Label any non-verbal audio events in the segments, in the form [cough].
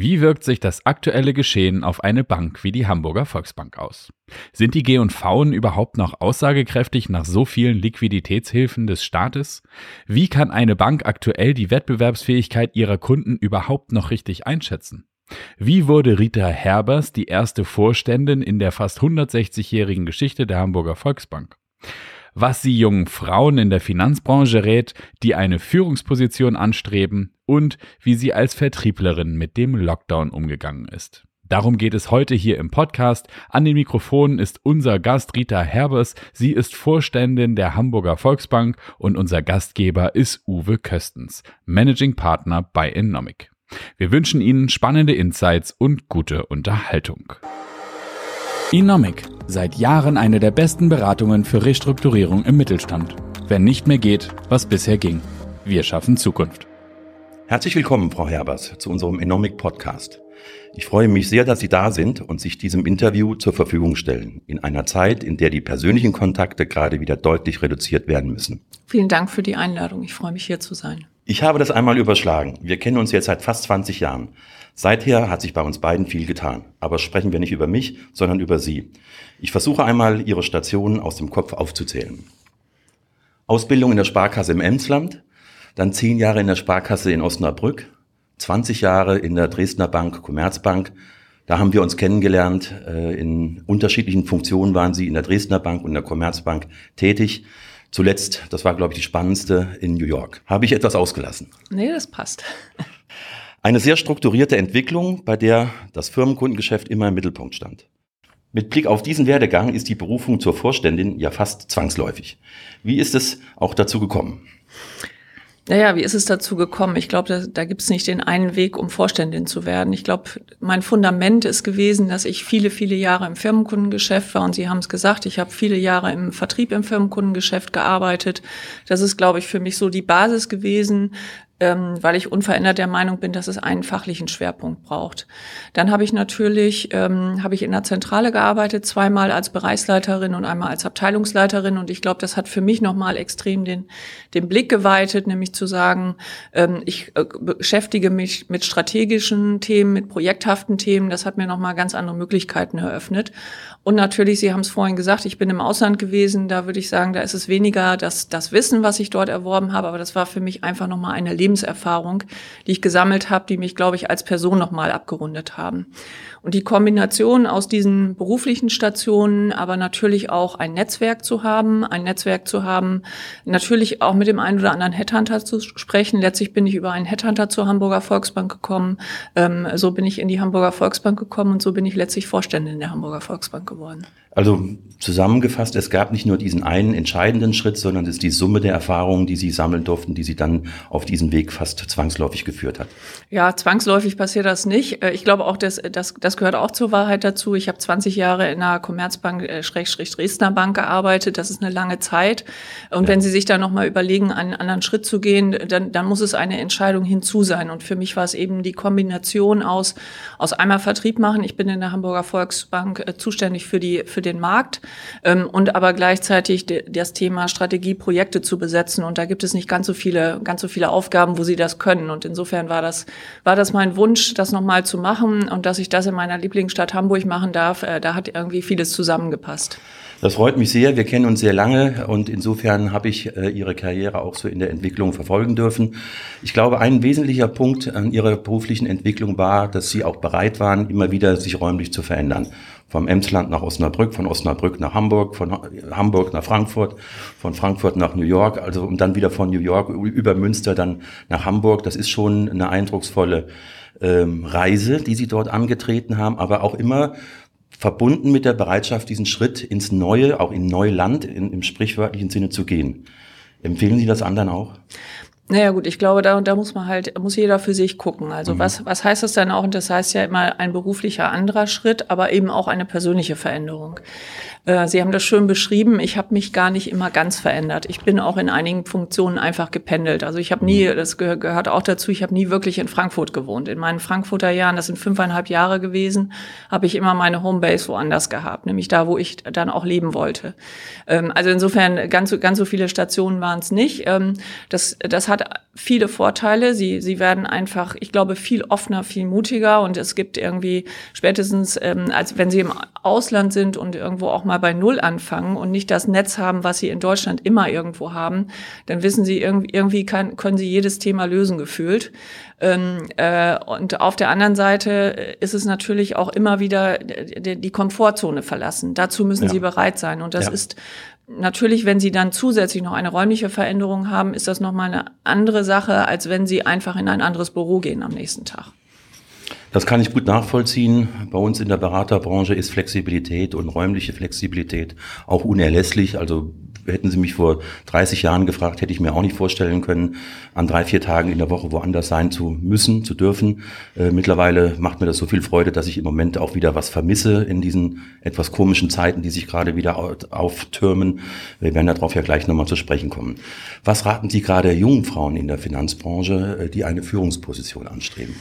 Wie wirkt sich das aktuelle Geschehen auf eine Bank wie die Hamburger Volksbank aus? Sind die G&V überhaupt noch aussagekräftig nach so vielen Liquiditätshilfen des Staates? Wie kann eine Bank aktuell die Wettbewerbsfähigkeit ihrer Kunden überhaupt noch richtig einschätzen? Wie wurde Rita Herbers die erste Vorständin in der fast 160-jährigen Geschichte der Hamburger Volksbank? Was sie jungen Frauen in der Finanzbranche rät, die eine Führungsposition anstreben und wie sie als Vertrieblerin mit dem Lockdown umgegangen ist. Darum geht es heute hier im Podcast. An den Mikrofonen ist unser Gast Rita Herbers. Sie ist Vorständin der Hamburger Volksbank und unser Gastgeber ist Uwe Köstens, Managing Partner bei Enomic. Wir wünschen Ihnen spannende Insights und gute Unterhaltung. Enomic. Seit Jahren eine der besten Beratungen für Restrukturierung im Mittelstand. Wenn nicht mehr geht, was bisher ging. Wir schaffen Zukunft. Herzlich willkommen, Frau Herbers, zu unserem Enomic Podcast. Ich freue mich sehr, dass Sie da sind und sich diesem Interview zur Verfügung stellen, in einer Zeit, in der die persönlichen Kontakte gerade wieder deutlich reduziert werden müssen. Vielen Dank für die Einladung. Ich freue mich, hier zu sein. Ich habe das einmal überschlagen. Wir kennen uns jetzt seit fast 20 Jahren. Seither hat sich bei uns beiden viel getan. Aber sprechen wir nicht über mich, sondern über Sie. Ich versuche einmal, Ihre Stationen aus dem Kopf aufzuzählen. Ausbildung in der Sparkasse im Emsland, dann zehn Jahre in der Sparkasse in Osnabrück, 20 Jahre in der Dresdner Bank, Commerzbank. Da haben wir uns kennengelernt. Äh, in unterschiedlichen Funktionen waren Sie in der Dresdner Bank und der Commerzbank tätig. Zuletzt, das war, glaube ich, die spannendste in New York. Habe ich etwas ausgelassen? Nee, das passt. Eine sehr strukturierte Entwicklung, bei der das Firmenkundengeschäft immer im Mittelpunkt stand. Mit Blick auf diesen Werdegang ist die Berufung zur Vorständin ja fast zwangsläufig. Wie ist es auch dazu gekommen? Naja, wie ist es dazu gekommen? Ich glaube, da, da gibt es nicht den einen Weg, um Vorständin zu werden. Ich glaube, mein Fundament ist gewesen, dass ich viele, viele Jahre im Firmenkundengeschäft war. Und Sie haben es gesagt, ich habe viele Jahre im Vertrieb im Firmenkundengeschäft gearbeitet. Das ist, glaube ich, für mich so die Basis gewesen, ähm, weil ich unverändert der Meinung bin, dass es einen fachlichen Schwerpunkt braucht. Dann habe ich natürlich ähm, habe ich in der Zentrale gearbeitet, zweimal als Bereichsleiterin und einmal als Abteilungsleiterin und ich glaube, das hat für mich nochmal extrem den den Blick geweitet, nämlich zu sagen, ähm, ich äh, beschäftige mich mit strategischen Themen, mit projekthaften Themen. Das hat mir nochmal ganz andere Möglichkeiten eröffnet. Und natürlich, Sie haben es vorhin gesagt, ich bin im Ausland gewesen. Da würde ich sagen, da ist es weniger das, das Wissen, was ich dort erworben habe, aber das war für mich einfach nochmal eine Lebenserfahrung, die ich gesammelt habe, die mich, glaube ich, als Person nochmal abgerundet haben. Und die Kombination aus diesen beruflichen Stationen, aber natürlich auch ein Netzwerk zu haben, ein Netzwerk zu haben, natürlich auch mit dem einen oder anderen Headhunter zu sprechen. Letztlich bin ich über einen Headhunter zur Hamburger Volksbank gekommen. Ähm, so bin ich in die Hamburger Volksbank gekommen und so bin ich letztlich Vorständin der Hamburger Volksbank geworden. Also zusammengefasst, es gab nicht nur diesen einen entscheidenden Schritt, sondern es ist die Summe der Erfahrungen, die Sie sammeln durften, die Sie dann auf diesen Weg fast zwangsläufig geführt hat. Ja, zwangsläufig passiert das nicht. Äh, ich glaube auch, dass das, das gehört auch zur Wahrheit dazu. Ich habe 20 Jahre in einer Commerzbank, äh, Schrägstrich Dresdner Bank gearbeitet. Das ist eine lange Zeit. Und ja. wenn Sie sich da nochmal überlegen, einen anderen Schritt zu gehen, dann, dann muss es eine Entscheidung hinzu sein. Und für mich war es eben die Kombination aus, aus einmal Vertrieb machen. Ich bin in der Hamburger Volksbank äh, zuständig für die, für den Markt ähm, und aber gleichzeitig das Thema Strategie, Projekte zu besetzen. Und da gibt es nicht ganz so viele, ganz so viele Aufgaben, wo sie das können. Und insofern war das, war das mein Wunsch, das nochmal zu machen und dass ich das in meiner Lieblingsstadt Hamburg machen darf. Äh, da hat irgendwie vieles zusammengepasst. Das freut mich sehr. Wir kennen uns sehr lange und insofern habe ich äh, Ihre Karriere auch so in der Entwicklung verfolgen dürfen. Ich glaube, ein wesentlicher Punkt an Ihrer beruflichen Entwicklung war, dass Sie auch bereit waren, immer wieder sich räumlich zu verändern vom Emsland nach Osnabrück, von Osnabrück nach Hamburg, von Hamburg nach Frankfurt, von Frankfurt nach New York, also und dann wieder von New York über Münster dann nach Hamburg. Das ist schon eine eindrucksvolle ähm, Reise, die Sie dort angetreten haben, aber auch immer verbunden mit der Bereitschaft, diesen Schritt ins Neue, auch in Neuland, in, im sprichwörtlichen Sinne zu gehen. Empfehlen Sie das anderen auch? Naja gut, ich glaube, da, da muss man halt, muss jeder für sich gucken. Also mhm. was, was heißt das dann auch? Und das heißt ja immer ein beruflicher anderer Schritt, aber eben auch eine persönliche Veränderung. Äh, Sie haben das schön beschrieben. Ich habe mich gar nicht immer ganz verändert. Ich bin auch in einigen Funktionen einfach gependelt. Also ich habe nie, mhm. das gehört auch dazu, ich habe nie wirklich in Frankfurt gewohnt. In meinen Frankfurter Jahren, das sind fünfeinhalb Jahre gewesen, habe ich immer meine Homebase woanders gehabt, nämlich da, wo ich dann auch leben wollte. Ähm, also insofern ganz, ganz so viele Stationen waren es nicht. Ähm, das, das hat viele Vorteile. Sie, sie werden einfach, ich glaube, viel offener, viel mutiger und es gibt irgendwie spätestens, ähm, als wenn sie im Ausland sind und irgendwo auch mal bei Null anfangen und nicht das Netz haben, was sie in Deutschland immer irgendwo haben, dann wissen sie irgendwie, irgendwie kann, können sie jedes Thema lösen gefühlt. Ähm, äh, und auf der anderen Seite ist es natürlich auch immer wieder die, die Komfortzone verlassen. Dazu müssen ja. sie bereit sein. Und das ja. ist Natürlich, wenn Sie dann zusätzlich noch eine räumliche Veränderung haben, ist das nochmal eine andere Sache, als wenn Sie einfach in ein anderes Büro gehen am nächsten Tag. Das kann ich gut nachvollziehen. Bei uns in der Beraterbranche ist Flexibilität und räumliche Flexibilität auch unerlässlich. Also hätten Sie mich vor 30 Jahren gefragt, hätte ich mir auch nicht vorstellen können, an drei, vier Tagen in der Woche woanders sein zu müssen, zu dürfen. Äh, mittlerweile macht mir das so viel Freude, dass ich im Moment auch wieder was vermisse in diesen etwas komischen Zeiten, die sich gerade wieder auftürmen. Wir werden darauf ja gleich nochmal zu sprechen kommen. Was raten Sie gerade jungen Frauen in der Finanzbranche, äh, die eine Führungsposition anstreben?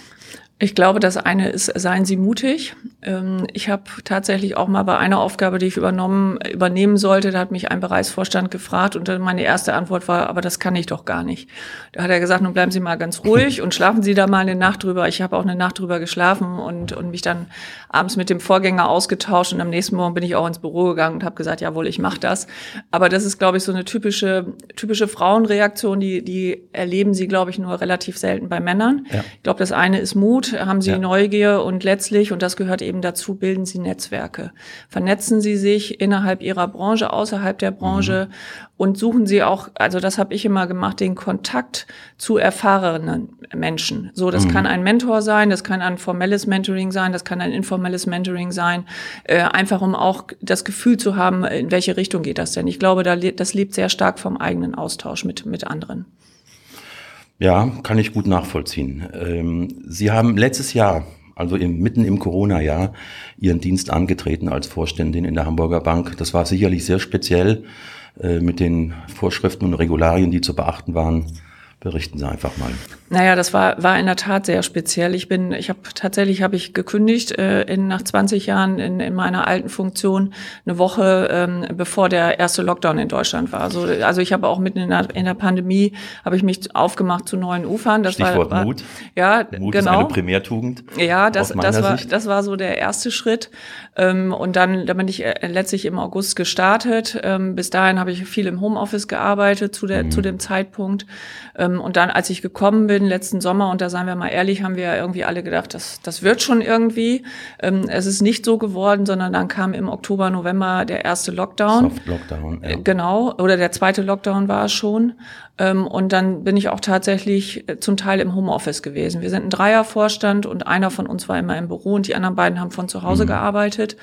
Ich glaube, das eine ist, seien Sie mutig. Ähm, ich habe tatsächlich auch mal bei einer Aufgabe, die ich übernommen, übernehmen sollte, da hat mich ein Bereichsvorstand gefragt und meine erste Antwort war, aber das kann ich doch gar nicht. Da hat er gesagt, nun bleiben Sie mal ganz ruhig [laughs] und schlafen Sie da mal eine Nacht drüber. Ich habe auch eine Nacht drüber geschlafen und, und mich dann abends mit dem Vorgänger ausgetauscht und am nächsten Morgen bin ich auch ins Büro gegangen und habe gesagt, jawohl, ich mache das. Aber das ist, glaube ich, so eine typische, typische Frauenreaktion, die, die erleben Sie, glaube ich, nur relativ selten bei Männern. Ja. Ich glaube, das eine ist Mut haben sie ja. Neugier und letztlich, und das gehört eben dazu, bilden sie Netzwerke. Vernetzen sie sich innerhalb ihrer Branche, außerhalb der Branche mhm. Und suchen sie auch, also das habe ich immer gemacht, den Kontakt zu erfahrenen Menschen. So, das mhm. kann ein Mentor sein, das kann ein formelles Mentoring sein, das kann ein informelles Mentoring sein, äh, einfach um auch das Gefühl zu haben, in welche Richtung geht das denn. Ich glaube, da, das lebt sehr stark vom eigenen Austausch mit, mit anderen. Ja, kann ich gut nachvollziehen. Ähm, Sie haben letztes Jahr, also im, mitten im Corona-Jahr, Ihren Dienst angetreten als Vorständin in der Hamburger Bank. Das war sicherlich sehr speziell mit den Vorschriften und Regularien, die zu beachten waren. Berichten Sie einfach mal. Naja, das war, war in der Tat sehr speziell. Ich bin, ich habe tatsächlich habe ich gekündigt äh, in, nach 20 Jahren in, in meiner alten Funktion eine Woche ähm, bevor der erste Lockdown in Deutschland war. Also, also ich habe auch mitten in der, in der Pandemie habe ich mich aufgemacht zu neuen Ufern. Das Stichwort war, war, Mut. Ja, Mut genau. ist eine Primärtugend. Ja, das, das war Sicht. das war so der erste Schritt. Ähm, und dann, da bin ich äh, letztlich im August gestartet. Ähm, bis dahin habe ich viel im Homeoffice gearbeitet zu der mhm. zu dem Zeitpunkt. Ähm, und dann, als ich gekommen bin, letzten Sommer, und da seien wir mal ehrlich, haben wir ja irgendwie alle gedacht, das, das wird schon irgendwie. Ähm, es ist nicht so geworden, sondern dann kam im Oktober, November der erste Lockdown. Soft Lockdown, ja. Äh, genau, oder der zweite Lockdown war es schon. Ähm, und dann bin ich auch tatsächlich äh, zum Teil im Homeoffice gewesen. Wir sind ein Dreiervorstand und einer von uns war immer im Büro und die anderen beiden haben von zu Hause mhm. gearbeitet.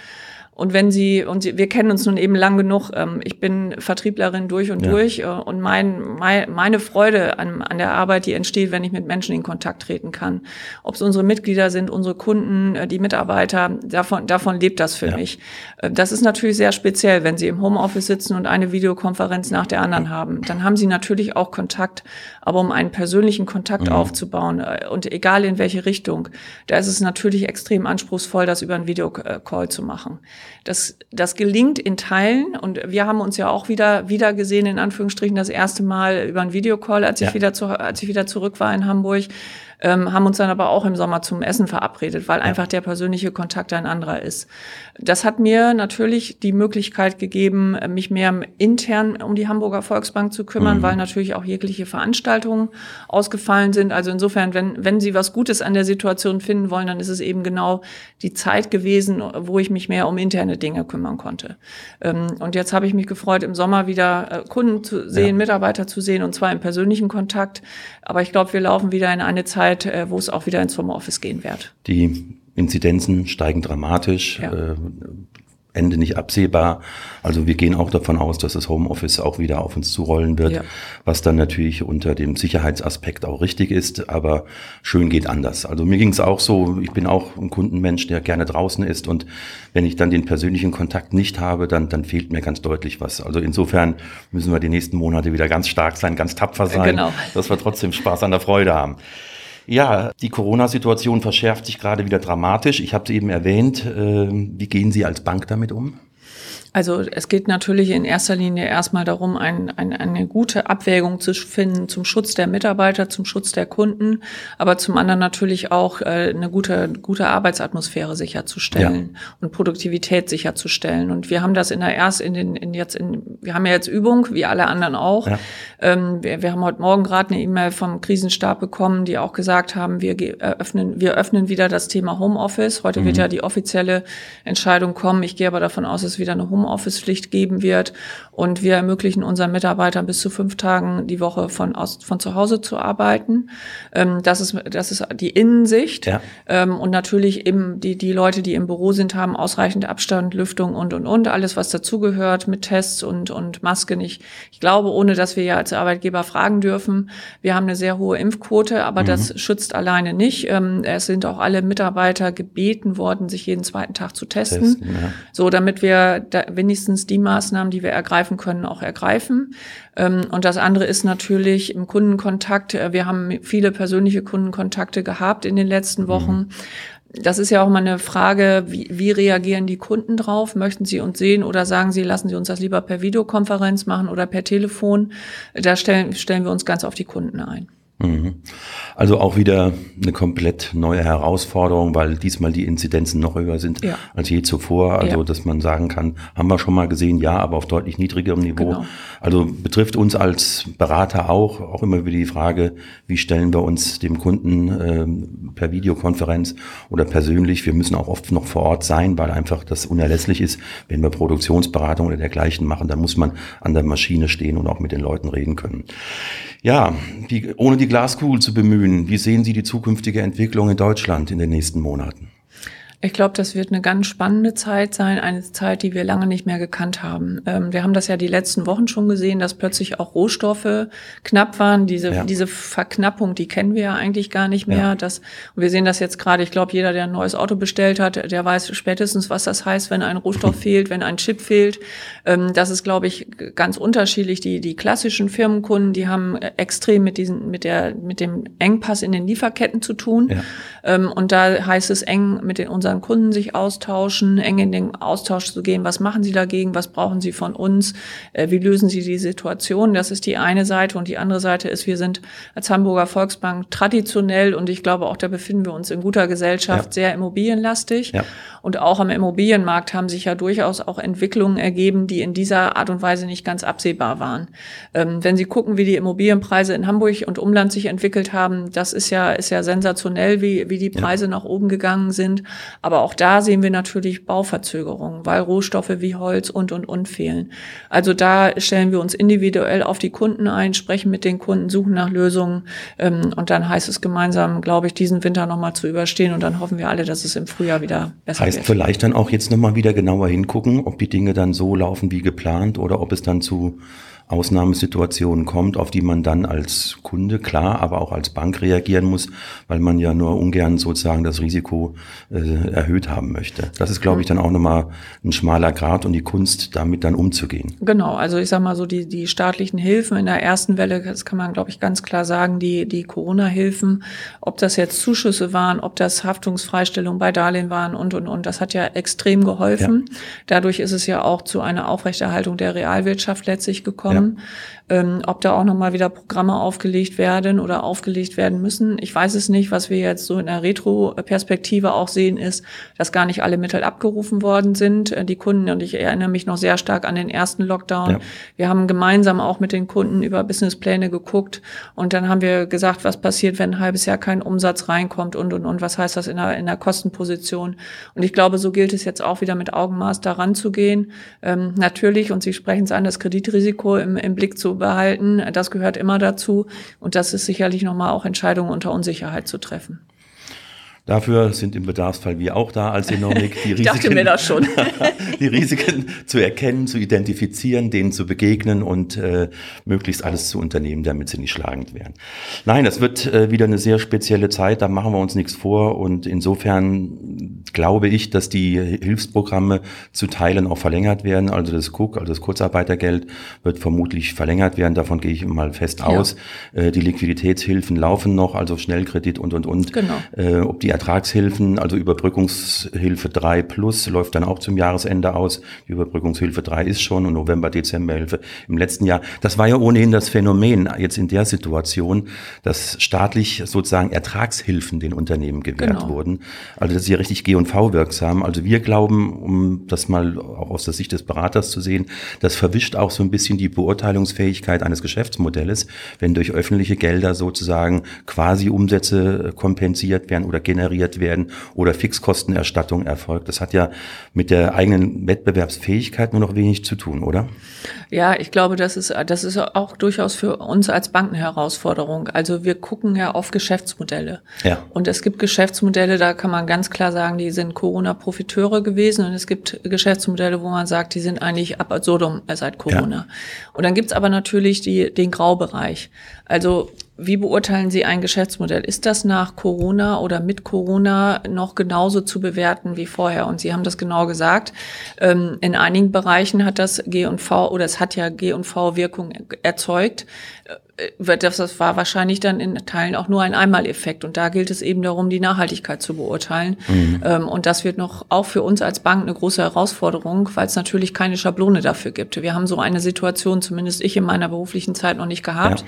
Und wenn sie, und sie, wir kennen uns nun eben lang genug, ähm, ich bin Vertrieblerin durch und ja. durch äh, und mein, mein, meine Freude an, an der Arbeit, die entsteht, wenn ich mit Menschen in Kontakt treten kann. Ob es unsere Mitglieder sind, unsere Kunden, äh, die Mitarbeiter, davon, davon lebt das für ja. mich. Äh, das ist natürlich sehr speziell, wenn Sie im Homeoffice sitzen und eine Videokonferenz nach der anderen haben. Dann haben Sie natürlich auch Kontakt, aber um einen persönlichen Kontakt mhm. aufzubauen äh, und egal in welche Richtung, da ist es natürlich extrem anspruchsvoll, das über einen Videocall zu machen. Das, das gelingt in Teilen und wir haben uns ja auch wieder, wieder gesehen, in Anführungsstrichen, das erste Mal über einen Videocall, als ich ja. wieder zu, als ich wieder zurück war in Hamburg ähm, haben uns dann aber auch im Sommer zum Essen verabredet, weil ja. einfach der persönliche Kontakt ein anderer ist. Das hat mir natürlich die Möglichkeit gegeben, mich mehr intern um die Hamburger Volksbank zu kümmern, mhm. weil natürlich auch jegliche Veranstaltungen ausgefallen sind. Also insofern, wenn, wenn Sie was Gutes an der Situation finden wollen, dann ist es eben genau die Zeit gewesen, wo ich mich mehr um interne Dinge kümmern konnte. Ähm, und jetzt habe ich mich gefreut, im Sommer wieder äh, Kunden zu sehen, ja. Mitarbeiter zu sehen und zwar im persönlichen Kontakt. Aber ich glaube, wir laufen wieder in eine Zeit, Zeit, äh, wo es auch wieder ins Homeoffice gehen wird. Die Inzidenzen steigen dramatisch. Ja. Äh, Ende nicht absehbar. Also wir gehen auch davon aus, dass das Homeoffice auch wieder auf uns zurollen wird, ja. was dann natürlich unter dem Sicherheitsaspekt auch richtig ist, aber schön geht anders. Also mir ging es auch so, ich bin auch ein Kundenmensch, der gerne draußen ist und wenn ich dann den persönlichen Kontakt nicht habe, dann, dann fehlt mir ganz deutlich was. Also insofern müssen wir die nächsten Monate wieder ganz stark sein, ganz tapfer sein, genau. dass wir trotzdem Spaß an der Freude haben. Ja, die Corona-Situation verschärft sich gerade wieder dramatisch. Ich habe es eben erwähnt. Äh, wie gehen Sie als Bank damit um? Also es geht natürlich in erster Linie erstmal darum, ein, ein, eine gute Abwägung zu finden zum Schutz der Mitarbeiter, zum Schutz der Kunden, aber zum anderen natürlich auch äh, eine gute, gute Arbeitsatmosphäre sicherzustellen ja. und Produktivität sicherzustellen. Und wir haben das in der erst in den in jetzt in wir haben ja jetzt Übung wie alle anderen auch. Ja. Ähm, wir, wir haben heute Morgen gerade eine E-Mail vom Krisenstab bekommen, die auch gesagt haben, wir öffnen wir öffnen wieder das Thema Homeoffice. Heute mhm. wird ja die offizielle Entscheidung kommen. Ich gehe aber davon aus, dass es wieder eine Home Homeoffice-Pflicht geben wird. Und wir ermöglichen unseren Mitarbeitern bis zu fünf Tagen die Woche von, aus, von zu Hause zu arbeiten. Ähm, das, ist, das ist die Innensicht. Ja. Ähm, und natürlich eben die, die Leute, die im Büro sind, haben ausreichend Abstand, Lüftung und, und, und. Alles, was dazugehört mit Tests und, und Masken. Ich, ich glaube, ohne dass wir ja als Arbeitgeber fragen dürfen, wir haben eine sehr hohe Impfquote, aber mhm. das schützt alleine nicht. Ähm, es sind auch alle Mitarbeiter gebeten worden, sich jeden zweiten Tag zu testen. testen ja. So, damit wir da wenigstens die Maßnahmen, die wir ergreifen können, auch ergreifen. Ähm, und das andere ist natürlich im Kundenkontakt. Äh, wir haben viele persönliche Kundenkontakte gehabt in den letzten mhm. Wochen. Mhm. Das ist ja auch mal eine Frage, wie, wie reagieren die Kunden drauf? Möchten sie uns sehen oder sagen sie, lassen sie uns das lieber per Videokonferenz machen oder per Telefon? Da stellen, stellen wir uns ganz auf die Kunden ein. Mhm. Also auch wieder eine komplett neue Herausforderung, weil diesmal die Inzidenzen noch höher sind ja. als je zuvor. Also, ja. dass man sagen kann, haben wir schon mal gesehen, ja, aber auf deutlich niedrigerem Niveau. Genau. Also betrifft uns als Berater auch, auch immer wieder die Frage, wie stellen wir uns dem Kunden äh, per Videokonferenz oder persönlich. Wir müssen auch oft noch vor Ort sein, weil einfach das unerlässlich ist, wenn wir Produktionsberatung oder dergleichen machen. Da muss man an der Maschine stehen und auch mit den Leuten reden können. Ja, die, ohne die Glaskugel zu bemühen, wie sehen Sie die zukünftige Entwicklung in Deutschland in den nächsten Monaten? Ich glaube, das wird eine ganz spannende Zeit sein, eine Zeit, die wir lange nicht mehr gekannt haben. Ähm, wir haben das ja die letzten Wochen schon gesehen, dass plötzlich auch Rohstoffe knapp waren. Diese, ja. diese Verknappung, die kennen wir ja eigentlich gar nicht mehr. Ja. Das, und wir sehen das jetzt gerade, ich glaube, jeder, der ein neues Auto bestellt hat, der weiß spätestens, was das heißt, wenn ein Rohstoff fehlt, wenn ein Chip fehlt. Ähm, das ist, glaube ich, ganz unterschiedlich. Die, die klassischen Firmenkunden, die haben extrem mit diesen, mit der, mit dem Engpass in den Lieferketten zu tun. Ja. Ähm, und da heißt es eng mit den, unseren Kunden sich austauschen, eng in den Austausch zu gehen. Was machen sie dagegen? Was brauchen sie von uns? Äh, wie lösen sie die Situation? Das ist die eine Seite. Und die andere Seite ist, wir sind als Hamburger Volksbank traditionell und ich glaube auch, da befinden wir uns in guter Gesellschaft ja. sehr immobilienlastig. Ja. Und auch am Immobilienmarkt haben sich ja durchaus auch Entwicklungen ergeben, die in dieser Art und Weise nicht ganz absehbar waren. Ähm, wenn Sie gucken, wie die Immobilienpreise in Hamburg und Umland sich entwickelt haben, das ist ja, ist ja sensationell, wie, wie die Preise ja. nach oben gegangen sind. Aber auch da sehen wir natürlich Bauverzögerungen, weil Rohstoffe wie Holz und, und, und fehlen. Also da stellen wir uns individuell auf die Kunden ein, sprechen mit den Kunden, suchen nach Lösungen. Ähm, und dann heißt es gemeinsam, glaube ich, diesen Winter nochmal zu überstehen. Und dann hoffen wir alle, dass es im Frühjahr wieder besser heißt vielleicht dann auch jetzt nochmal wieder genauer hingucken, ob die Dinge dann so laufen wie geplant oder ob es dann zu Ausnahmesituationen kommt, auf die man dann als Kunde, klar, aber auch als Bank reagieren muss, weil man ja nur ungern sozusagen das Risiko äh, erhöht haben möchte. Das ist, glaube ich, dann auch nochmal ein schmaler Grad und die Kunst, damit dann umzugehen. Genau, also ich sage mal so, die, die staatlichen Hilfen in der ersten Welle, das kann man, glaube ich, ganz klar sagen, die, die Corona-Hilfen, ob das jetzt Zuschüsse waren, ob das Haftungsfreistellung bei Darlehen waren und, und, und, das hat ja extrem geholfen. Ja. Dadurch ist es ja auch zu einer Aufrechterhaltung der Realwirtschaft letztlich gekommen kommen. Ja. Ähm, ob da auch nochmal wieder Programme aufgelegt werden oder aufgelegt werden müssen, ich weiß es nicht. Was wir jetzt so in der Retro-Perspektive auch sehen, ist, dass gar nicht alle Mittel abgerufen worden sind. Äh, die Kunden, und ich erinnere mich noch sehr stark an den ersten Lockdown. Ja. Wir haben gemeinsam auch mit den Kunden über Businesspläne geguckt und dann haben wir gesagt, was passiert, wenn ein halbes Jahr kein Umsatz reinkommt und, und, und was heißt das in der, in der Kostenposition. Und ich glaube, so gilt es jetzt auch wieder mit Augenmaß daran zu gehen. Ähm, natürlich, und Sie sprechen es an, das Kreditrisiko im, im Blick zu behalten. Das gehört immer dazu. Und das ist sicherlich nochmal auch Entscheidungen unter Unsicherheit zu treffen. Dafür sind im Bedarfsfall wir auch da als Enomik, [laughs] die Risiken, mir das schon. [laughs] die Risiken zu erkennen, zu identifizieren, denen zu begegnen und äh, möglichst alles zu unternehmen, damit sie nicht schlagend werden. Nein, es wird äh, wieder eine sehr spezielle Zeit, da machen wir uns nichts vor und insofern glaube ich, dass die Hilfsprogramme zu Teilen auch verlängert werden. Also das KUK, also das Kurzarbeitergeld, wird vermutlich verlängert werden. Davon gehe ich mal fest ja. aus. Äh, die Liquiditätshilfen laufen noch, also Schnellkredit und, und, und. Genau. Äh, ob die Ertragshilfen, also Überbrückungshilfe 3 plus, läuft dann auch zum Jahresende aus. Die Überbrückungshilfe 3 ist schon und November, Dezemberhilfe im letzten Jahr. Das war ja ohnehin das Phänomen jetzt in der Situation, dass staatlich sozusagen Ertragshilfen den Unternehmen gewährt genau. wurden. Also das ist ja richtig G&V wirksam. Also wir glauben, um das mal auch aus der Sicht des Beraters zu sehen, das verwischt auch so ein bisschen die Beurteilungsfähigkeit eines Geschäftsmodells, wenn durch öffentliche Gelder sozusagen quasi Umsätze kompensiert werden oder generiert werden oder Fixkostenerstattung erfolgt. Das hat ja mit der eigenen Wettbewerbsfähigkeit nur noch wenig zu tun, oder? Ja, ich glaube, das ist, das ist auch durchaus für uns als Banken Herausforderung. Also wir gucken ja auf Geschäftsmodelle. Ja. Und es gibt Geschäftsmodelle, da kann man ganz klar sagen, die sind Corona-Profiteure gewesen. Und es gibt Geschäftsmodelle, wo man sagt, die sind eigentlich ab absurdum seit Corona. Ja. Und dann gibt's aber natürlich die, den Graubereich. Also wie beurteilen Sie ein Geschäftsmodell? Ist das nach Corona oder mit Corona noch genauso zu bewerten wie vorher? Und Sie haben das genau gesagt. Ähm, in einigen Bereichen hat das G&V oder es hat ja G&V Wirkung erzeugt. Äh, das war wahrscheinlich dann in Teilen auch nur ein Einmaleffekt. Und da gilt es eben darum, die Nachhaltigkeit zu beurteilen. Mhm. Ähm, und das wird noch auch für uns als Bank eine große Herausforderung, weil es natürlich keine Schablone dafür gibt. Wir haben so eine Situation, zumindest ich in meiner beruflichen Zeit noch nicht gehabt. Ja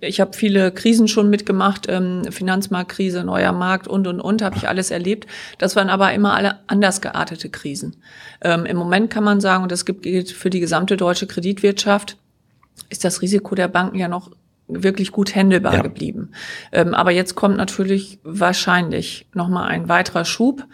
ich habe viele Krisen schon mitgemacht, ähm, Finanzmarktkrise, neuer Markt und und und, habe ich alles erlebt. Das waren aber immer alle anders geartete Krisen. Ähm, Im Moment kann man sagen, und das gilt für die gesamte deutsche Kreditwirtschaft, ist das Risiko der Banken ja noch wirklich gut händelbar ja. geblieben. Ähm, aber jetzt kommt natürlich wahrscheinlich noch mal ein weiterer Schub.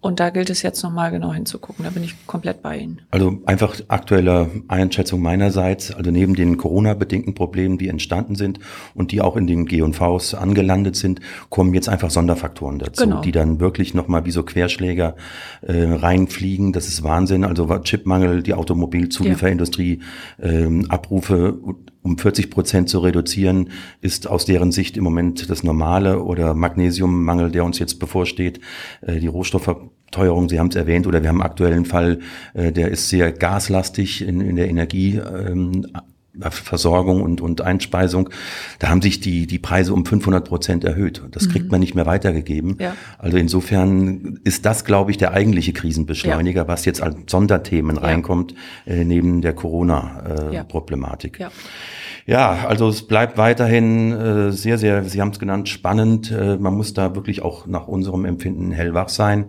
Und da gilt es jetzt nochmal genau hinzugucken. Da bin ich komplett bei Ihnen. Also einfach aktuelle Einschätzung meinerseits. Also neben den Corona-bedingten Problemen, die entstanden sind und die auch in den G&Vs angelandet sind, kommen jetzt einfach Sonderfaktoren dazu, genau. die dann wirklich nochmal wie so Querschläger äh, reinfliegen. Das ist Wahnsinn. Also Chipmangel, die Automobilzulieferindustrie, ja. ähm, Abrufe um 40 Prozent zu reduzieren, ist aus deren Sicht im Moment das Normale oder Magnesiummangel, der uns jetzt bevorsteht, äh, die Rohstoffteuerung, Sie haben es erwähnt, oder wir haben aktuellen Fall, äh, der ist sehr gaslastig in, in der Energie. Ähm, Versorgung und, und Einspeisung, da haben sich die, die Preise um 500 Prozent erhöht. Das kriegt mhm. man nicht mehr weitergegeben. Ja. Also insofern ist das, glaube ich, der eigentliche Krisenbeschleuniger, ja. was jetzt als Sonderthemen ja. reinkommt, äh, neben der Corona-Problematik. Äh, ja. Ja, also es bleibt weiterhin äh, sehr, sehr, Sie haben es genannt, spannend. Äh, man muss da wirklich auch nach unserem Empfinden hellwach sein.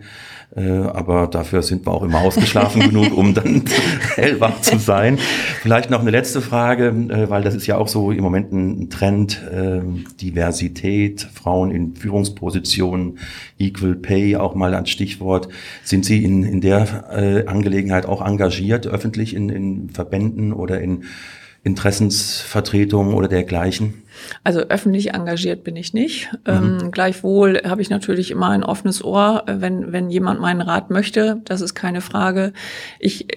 Äh, aber dafür sind wir auch immer ausgeschlafen [laughs] genug, um dann hellwach zu sein. Vielleicht noch eine letzte Frage, äh, weil das ist ja auch so im Moment ein Trend, äh, Diversität, Frauen in Führungspositionen, Equal Pay auch mal als Stichwort. Sind Sie in, in der äh, Angelegenheit auch engagiert, öffentlich in, in Verbänden oder in Interessensvertretungen oder dergleichen? Also öffentlich engagiert bin ich nicht. Mhm. Ähm, gleichwohl habe ich natürlich immer ein offenes Ohr, äh, wenn, wenn jemand meinen Rat möchte. Das ist keine Frage. Ich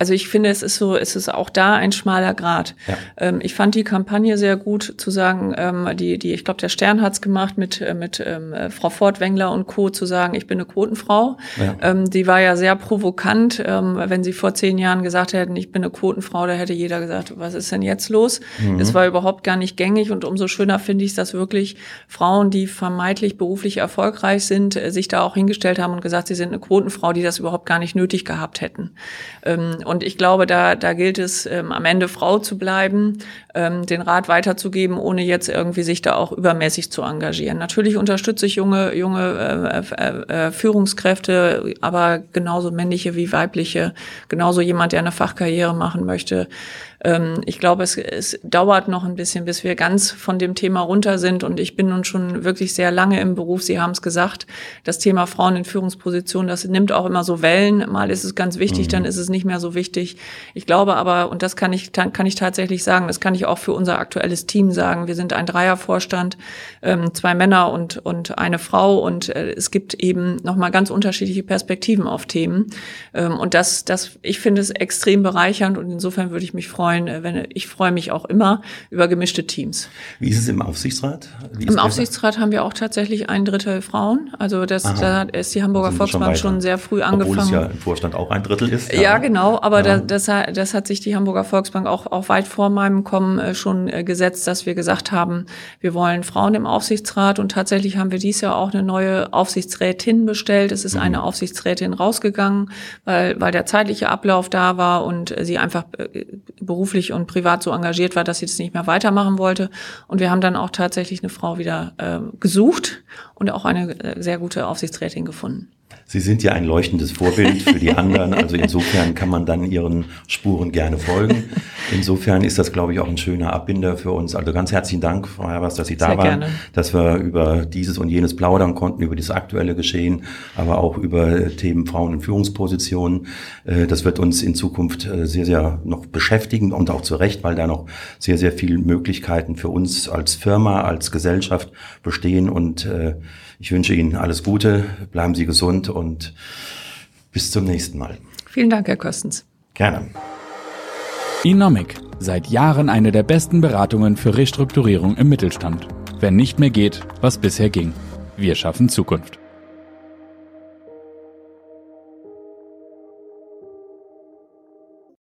also ich finde, es ist so, es ist auch da ein schmaler Grad. Ja. Ähm, ich fand die Kampagne sehr gut zu sagen, ähm, die, die, ich glaube, der Stern hat's gemacht mit, äh, mit ähm, äh, Frau Fortwängler und Co. zu sagen, ich bin eine Quotenfrau. Ja. Ähm, die war ja sehr provokant. Ähm, wenn sie vor zehn Jahren gesagt hätten, ich bin eine Quotenfrau, da hätte jeder gesagt, was ist denn jetzt los? Mhm. Es war überhaupt gar nicht gängig und umso schöner finde ich es, dass wirklich Frauen, die vermeintlich beruflich erfolgreich sind, äh, sich da auch hingestellt haben und gesagt, sie sind eine Quotenfrau, die das überhaupt gar nicht nötig gehabt hätten. Ähm, und ich glaube, da, da gilt es, ähm, am Ende Frau zu bleiben, ähm, den Rat weiterzugeben, ohne jetzt irgendwie sich da auch übermäßig zu engagieren. Natürlich unterstütze ich junge, junge äh, äh, äh, Führungskräfte, aber genauso männliche wie weibliche, genauso jemand, der eine Fachkarriere machen möchte. Ähm, ich glaube, es, es dauert noch ein bisschen, bis wir ganz von dem Thema runter sind. Und ich bin nun schon wirklich sehr lange im Beruf. Sie haben es gesagt, das Thema Frauen in Führungspositionen, das nimmt auch immer so Wellen. Mal ist es ganz wichtig, mhm. dann ist es nicht mehr so wichtig. Ich glaube aber, und das kann ich, kann ich tatsächlich sagen, das kann ich auch für unser aktuelles Team sagen. Wir sind ein Dreiervorstand, ähm, zwei Männer und, und eine Frau und äh, es gibt eben nochmal ganz unterschiedliche Perspektiven auf Themen. Ähm, und das, das, ich finde es extrem bereichernd und insofern würde ich mich freuen, äh, wenn, ich freue mich auch immer über gemischte Teams. Wie ist es im Aufsichtsrat? Im Aufsichtsrat haben wir auch tatsächlich ein Drittel Frauen. Also das, da ist die Hamburger Volksbank schon, schon, sehr früh angefangen. Obwohl es ja im Vorstand auch ein Drittel ist. Ja, ja genau, aber ja. Das, das, hat sich die Hamburger Volksbank auch, auch weit vor meinem Kommen äh, schon äh, gesetzt, dass wir gesagt haben, wir wollen Frauen im Aufsichtsrat und tatsächlich haben wir dies Jahr auch eine neue Aufsichtsrätin bestellt. Es ist mhm. eine Aufsichtsrätin rausgegangen, weil, weil der zeitliche Ablauf da war und sie einfach äh, beruflich und privat so engagiert war, dass sie das nicht mehr weitermachen wollte. Und wir haben dann auch tatsächlich eine Frau wieder äh, gesucht und auch eine äh, sehr gute Aufsichtsrätin gefunden. Sie sind ja ein leuchtendes Vorbild für die anderen. Also insofern kann man dann Ihren Spuren gerne folgen. Insofern ist das, glaube ich, auch ein schöner Abbinder für uns. Also ganz herzlichen Dank, Frau Herbers, dass Sie da Sehr waren, gerne. dass wir über dieses und jenes plaudern konnten, über das aktuelle Geschehen, aber auch über Themen Frauen in Führungspositionen. Äh, das wird uns in Zukunft äh, sehr, sehr noch beschäftigen und auch zu Recht, weil da noch sehr, sehr viele Möglichkeiten für uns als Firma, als Gesellschaft bestehen und äh, ich wünsche Ihnen alles Gute, bleiben Sie gesund und bis zum nächsten Mal. Vielen Dank, Herr Köstens. Gerne. Inomic, seit Jahren eine der besten Beratungen für Restrukturierung im Mittelstand. Wenn nicht mehr geht, was bisher ging. Wir schaffen Zukunft.